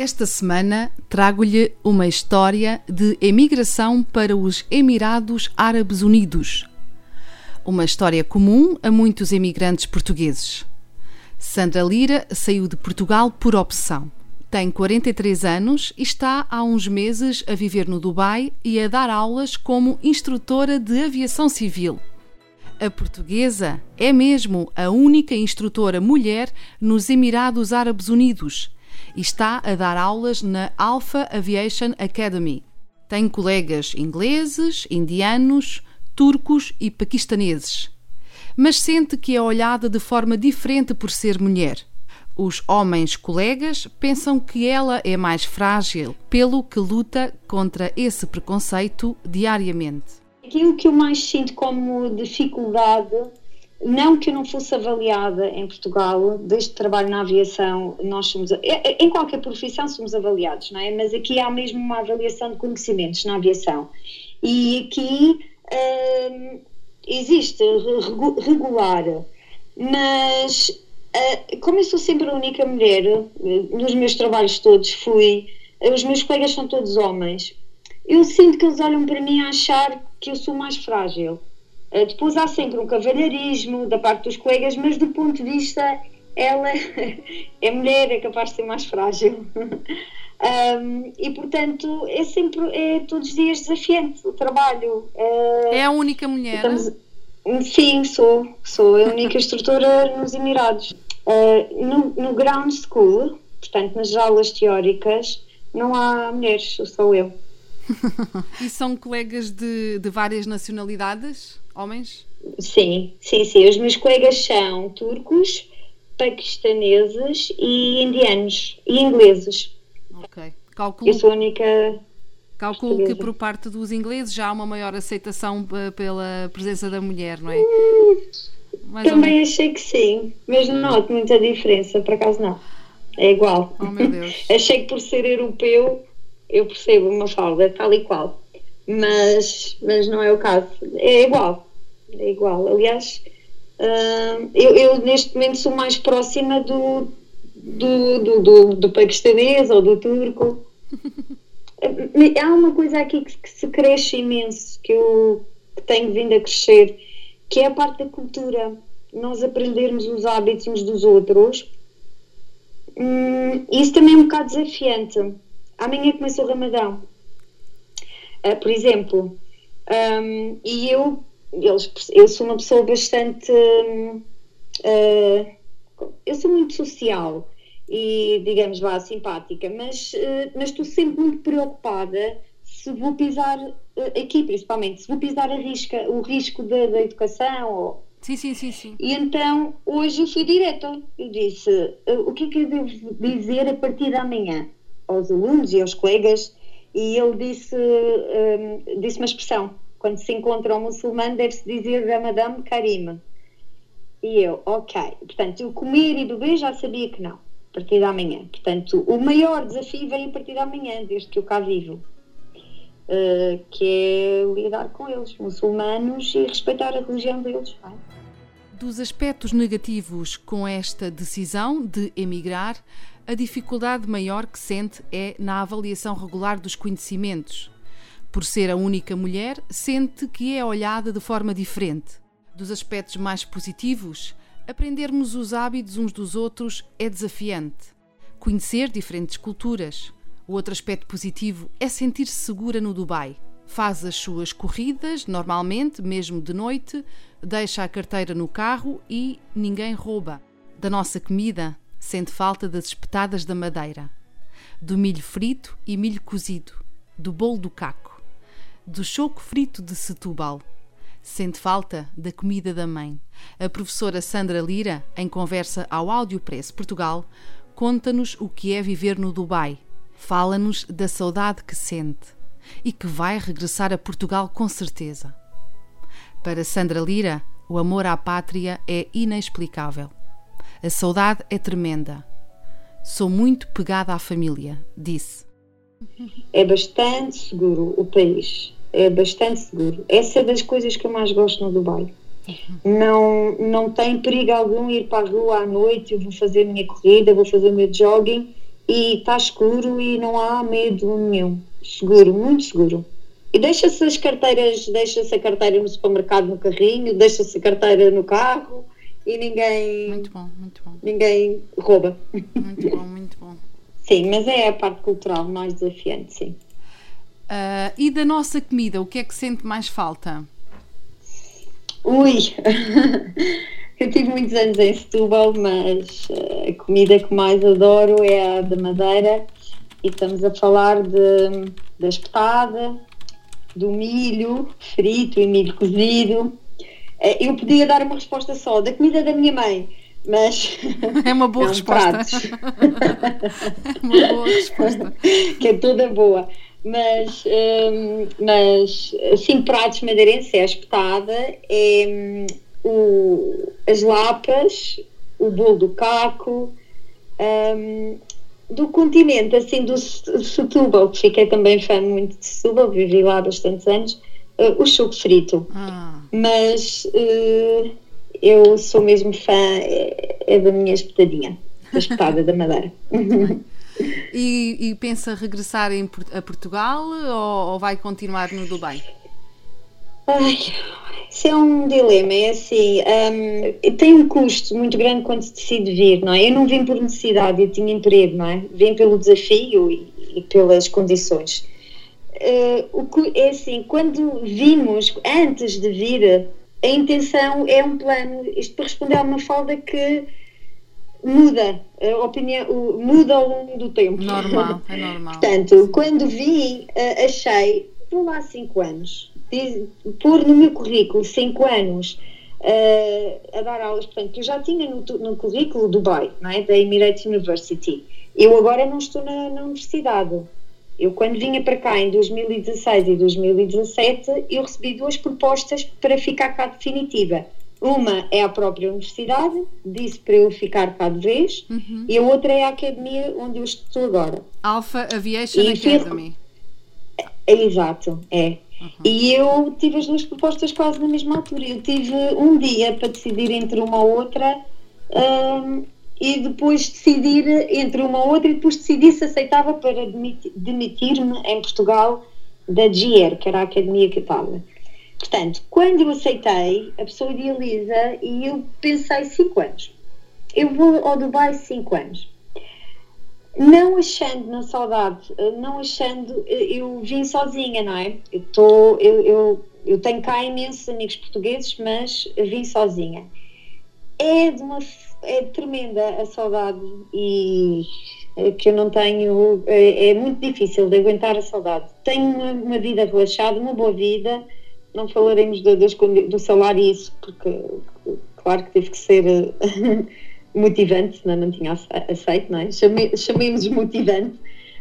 Esta semana trago-lhe uma história de emigração para os Emirados Árabes Unidos. Uma história comum a muitos emigrantes portugueses. Sandra Lira saiu de Portugal por opção. Tem 43 anos e está há uns meses a viver no Dubai e a dar aulas como instrutora de aviação civil. A portuguesa é mesmo a única instrutora mulher nos Emirados Árabes Unidos e está a dar aulas na Alpha Aviation Academy. Tem colegas ingleses, indianos, turcos e paquistaneses. Mas sente que é olhada de forma diferente por ser mulher. Os homens colegas pensam que ela é mais frágil, pelo que luta contra esse preconceito diariamente. Aquilo que eu mais sinto como dificuldade não que eu não fosse avaliada em Portugal, desde trabalho na aviação, nós somos, é, é, em qualquer profissão somos avaliados, não é? Mas aqui há mesmo uma avaliação de conhecimentos na aviação. E aqui hum, existe regular, mas uh, como eu sou sempre a única mulher, nos meus trabalhos todos fui, os meus colegas são todos homens, eu sinto que eles olham para mim a achar que eu sou mais frágil eh, depois há sempre um cavalheirismo da parte dos colegas, mas do ponto de vista, ela é mulher, é capaz de ser mais frágil. Um, e portanto é sempre, é todos os dias desafiante o trabalho. Uh, é a única mulher? Estamos, sim, sou, sou a única instrutora nos Emirados. Uh, no, no ground school, portanto nas aulas teóricas, não há mulheres, sou eu. e são colegas de, de várias nacionalidades? homens? Sim, sim, sim. Os meus colegas são turcos, paquistaneses e indianos e ingleses. Ok. Calculo, Eu sou a única. Calculo portuguesa. que por parte dos ingleses já há uma maior aceitação pela presença da mulher, não é? Hum, também achei que sim, mas não noto muita diferença, por acaso não. É igual. Oh, meu Deus. achei que por ser europeu eu percebo uma falda tal e qual mas, mas não é o caso. É igual, é igual. Aliás, uh, eu, eu, neste momento sou mais próxima do, do, do, do, do paquistanês ou do turco. Há uma coisa aqui que, que se cresce imenso, que eu que tenho vindo a crescer, que é a parte da cultura. Nós aprendermos os hábitos uns dos outros. Hum, isso também é um bocado desafiante. Amanhã começa o Ramadão Uh, por exemplo, um, e eu, eles, eu sou uma pessoa bastante. Uh, eu sou muito social e, digamos, vá, simpática, mas, uh, mas estou sempre muito preocupada se vou pisar aqui, principalmente, se vou pisar a risca, o risco da, da educação. Ou... Sim, sim, sim, sim. E então, hoje eu fui direta. Eu disse: o que é que eu devo dizer a partir de amanhã aos alunos e aos colegas? e ele disse, um, disse uma expressão: quando se encontra um muçulmano, deve-se dizer Ramadan Karim. E eu, ok. Portanto, o comer e beber já sabia que não, a partir de amanhã. Portanto, o maior desafio veio a partir de amanhã, desde que eu cá vivo. Uh, que é lidar com eles, muçulmanos, e respeitar a religião deles. Vai. Dos aspectos negativos com esta decisão de emigrar, a dificuldade maior que sente é na avaliação regular dos conhecimentos. Por ser a única mulher, sente que é olhada de forma diferente. Dos aspectos mais positivos, aprendermos os hábitos uns dos outros é desafiante. Conhecer diferentes culturas. O outro aspecto positivo é sentir-se segura no Dubai. Faz as suas corridas, normalmente, mesmo de noite, deixa a carteira no carro e ninguém rouba. Da nossa comida, sente falta das espetadas da madeira, do milho frito e milho cozido, do bolo do caco, do choco frito de Setúbal. Sente falta da comida da mãe. A professora Sandra Lira, em conversa ao Áudio Press Portugal, conta-nos o que é viver no Dubai. Fala-nos da saudade que sente e que vai regressar a Portugal com certeza. Para Sandra Lira, o amor à pátria é inexplicável. A saudade é tremenda. Sou muito pegada à família, disse. É bastante seguro o país. É bastante seguro. Essa é das coisas que eu mais gosto no Dubai. Não, não tem perigo algum ir para a rua à noite. Eu vou fazer a minha corrida, vou fazer o meu jogging e está escuro e não há medo nenhum. Seguro, muito seguro. E deixa-se as carteiras, deixa-se a carteira no supermercado no carrinho, deixa-se a carteira no carro e ninguém. Muito bom, muito bom. Ninguém rouba. Muito bom, muito bom. sim, mas é a parte cultural mais desafiante, sim. Uh, e da nossa comida, o que é que sente mais falta? Ui! Eu tive muitos anos em Setúbal, mas a comida que mais adoro é a da Madeira e estamos a falar de, da espetada, do milho frito e milho cozido. Eu podia dar uma resposta só da comida da minha mãe, mas. É uma boa resposta. é uma boa resposta. que é toda boa. Mas, hum, mas cinco pratos madeirenses é a espetada, é hum, o, as lapas, o bolo do caco, hum, do continente, assim, do Setúbal, que fiquei também fã muito de Setúbal, vivi lá há bastantes anos, uh, o choco frito. Ah. Mas uh, eu sou mesmo fã, é, é da minha espetadinha, da espetada da Madeira. E, e, pensa regressar em, a Portugal ou, ou, vai continuar no Dubai? Ai, isso é um dilema, é assim, um, tem um custo muito grande quando se decide vir, não é? Eu não vim por necessidade, eu tinha emprego, não é? Vim pelo desafio e, e pelas condições. Uh, o que, é assim, quando vimos, antes de vir, a intenção é um plano, isto para responder a uma falda que muda, a opinião muda ao longo do tempo. Normal, é normal. Portanto, quando vim, uh, achei, vou lá há 5 anos, pôr no meu currículo 5 anos uh, a dar aulas, portanto, eu já tinha no, no currículo Dubai, não é? da Emirates University. Eu agora não estou na, na universidade. Eu, quando vinha para cá em 2016 e 2017, eu recebi duas propostas para ficar cá definitiva. Uma é a própria universidade, disse para eu ficar cá de vez, uhum. e a outra é a academia onde eu estou agora. Alpha Aviation e Academy. É, exato, é. Uhum. E eu tive as duas propostas quase na mesma altura. Eu tive um dia para decidir entre uma ou outra um, e depois decidir entre uma ou outra e depois decidi se aceitava para demitir-me em Portugal da GR, que era a academia estava. Portanto, quando eu aceitei, a pessoa idealiza e eu pensei 5 anos. Eu vou ao Dubai 5 anos. Não achando na saudade, não achando, eu vim sozinha, não é? Eu, tô, eu, eu, eu tenho cá imensos amigos portugueses, mas vim sozinha. É de uma é tremenda a saudade e é que eu não tenho, é, é, muito difícil de aguentar a saudade. Tenho uma, uma vida relaxada, uma boa vida, não falaremos do, do salário isso, porque claro que teve que ser motivante, senão não tinha aceito, não é? Chame, chamemos motivante.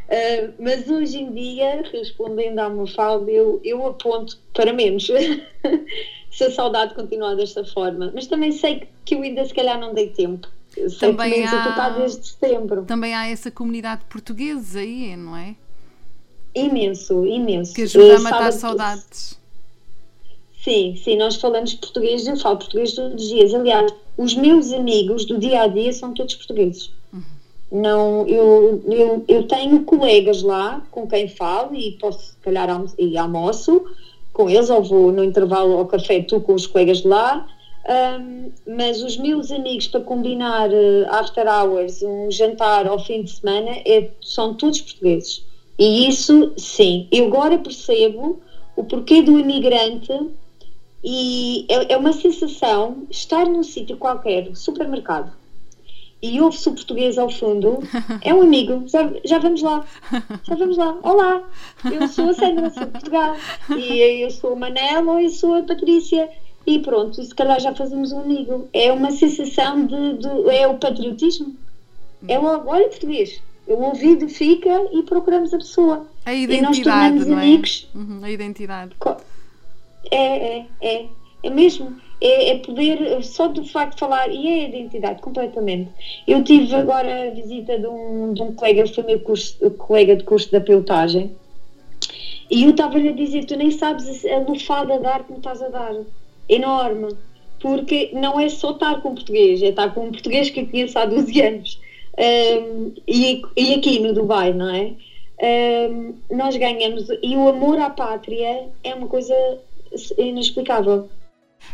Uh, mas hoje em dia, respondendo à Mafalda, eu, eu aponto para menos. se a saudade continuar desta forma. Mas também sei que eu ainda se calhar não dei tempo. Sei também que há, desde setembro. Também há essa comunidade portuguesa aí, não é? Imenso, imenso. Que ajuda a matar saudades. Sim, sim, nós falamos português, eu falo português todos os dias. Aliás, os meus amigos do dia a dia são todos portugueses. Uhum. Não, eu, eu, eu tenho colegas lá com quem falo e posso, se calhar, e almoço com eles, ou vou no intervalo ao café, tu com os colegas de lá. Um, mas os meus amigos para combinar uh, after hours, um jantar ao fim de semana, é, são todos portugueses. E isso, sim, eu agora percebo o porquê do imigrante e é, é uma sensação estar num sítio qualquer, supermercado, e ouve-se o português ao fundo, é um amigo, já, já vamos lá, já vamos lá, olá, eu sou a Sandra, sou de Portugal, e eu sou a Manela ou eu sou a Patrícia, e pronto, se calhar já fazemos um amigo. É uma sensação de, de é o patriotismo. É logo, olha português. O ouvido fica e procuramos a pessoa. A e nós identidade, tornamos não é? amigos. Uhum, a identidade. É, é, é. É mesmo. É, é poder, só do facto de falar, e é a identidade, completamente. Eu tive agora a visita de um, de um colega, foi meu curso, colega de curso da pilotagem, e eu estava-lhe a dizer: Tu nem sabes a lufada de ar que me estás a dar. Enorme. Porque não é só estar com português, é estar com um português que eu conheço há 12 anos. Um, e, e aqui no Dubai, não é? Um, nós ganhamos. E o amor à pátria é uma coisa inexplicável.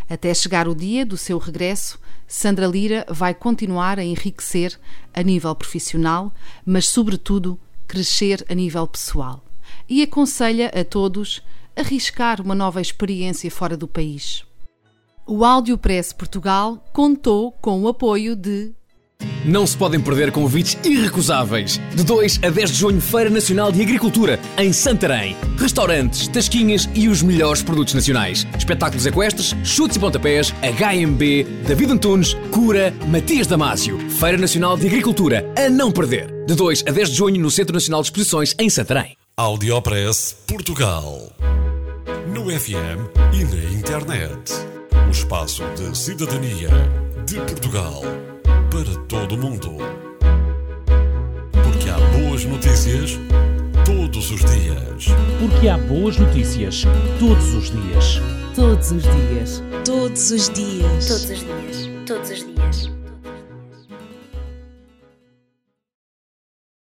Até chegar o dia do seu regresso, Sandra Lira vai continuar a enriquecer a nível profissional, mas, sobretudo, crescer a nível pessoal. E aconselha a todos arriscar uma nova experiência fora do país. O Áudio Press Portugal contou com o apoio de Não se podem perder convites irrecusáveis. De 2 a 10 de junho, Feira Nacional de Agricultura, em Santarém. Restaurantes, tasquinhas e os melhores produtos nacionais. Espetáculos equestres, chutes e pontapés, HMB, David Antunes, Cura, Matias Damasio. Feira Nacional de Agricultura, a não perder. De 2 a 10 de junho, no Centro Nacional de Exposições, em Santarém. Audiopress Portugal. No FM e na internet. O espaço de cidadania de Portugal para todo o mundo. Porque há boas notícias todos os dias. Porque há boas notícias todos os dias. Todos os dias. Todos os dias. Todos os dias. Todos os dias.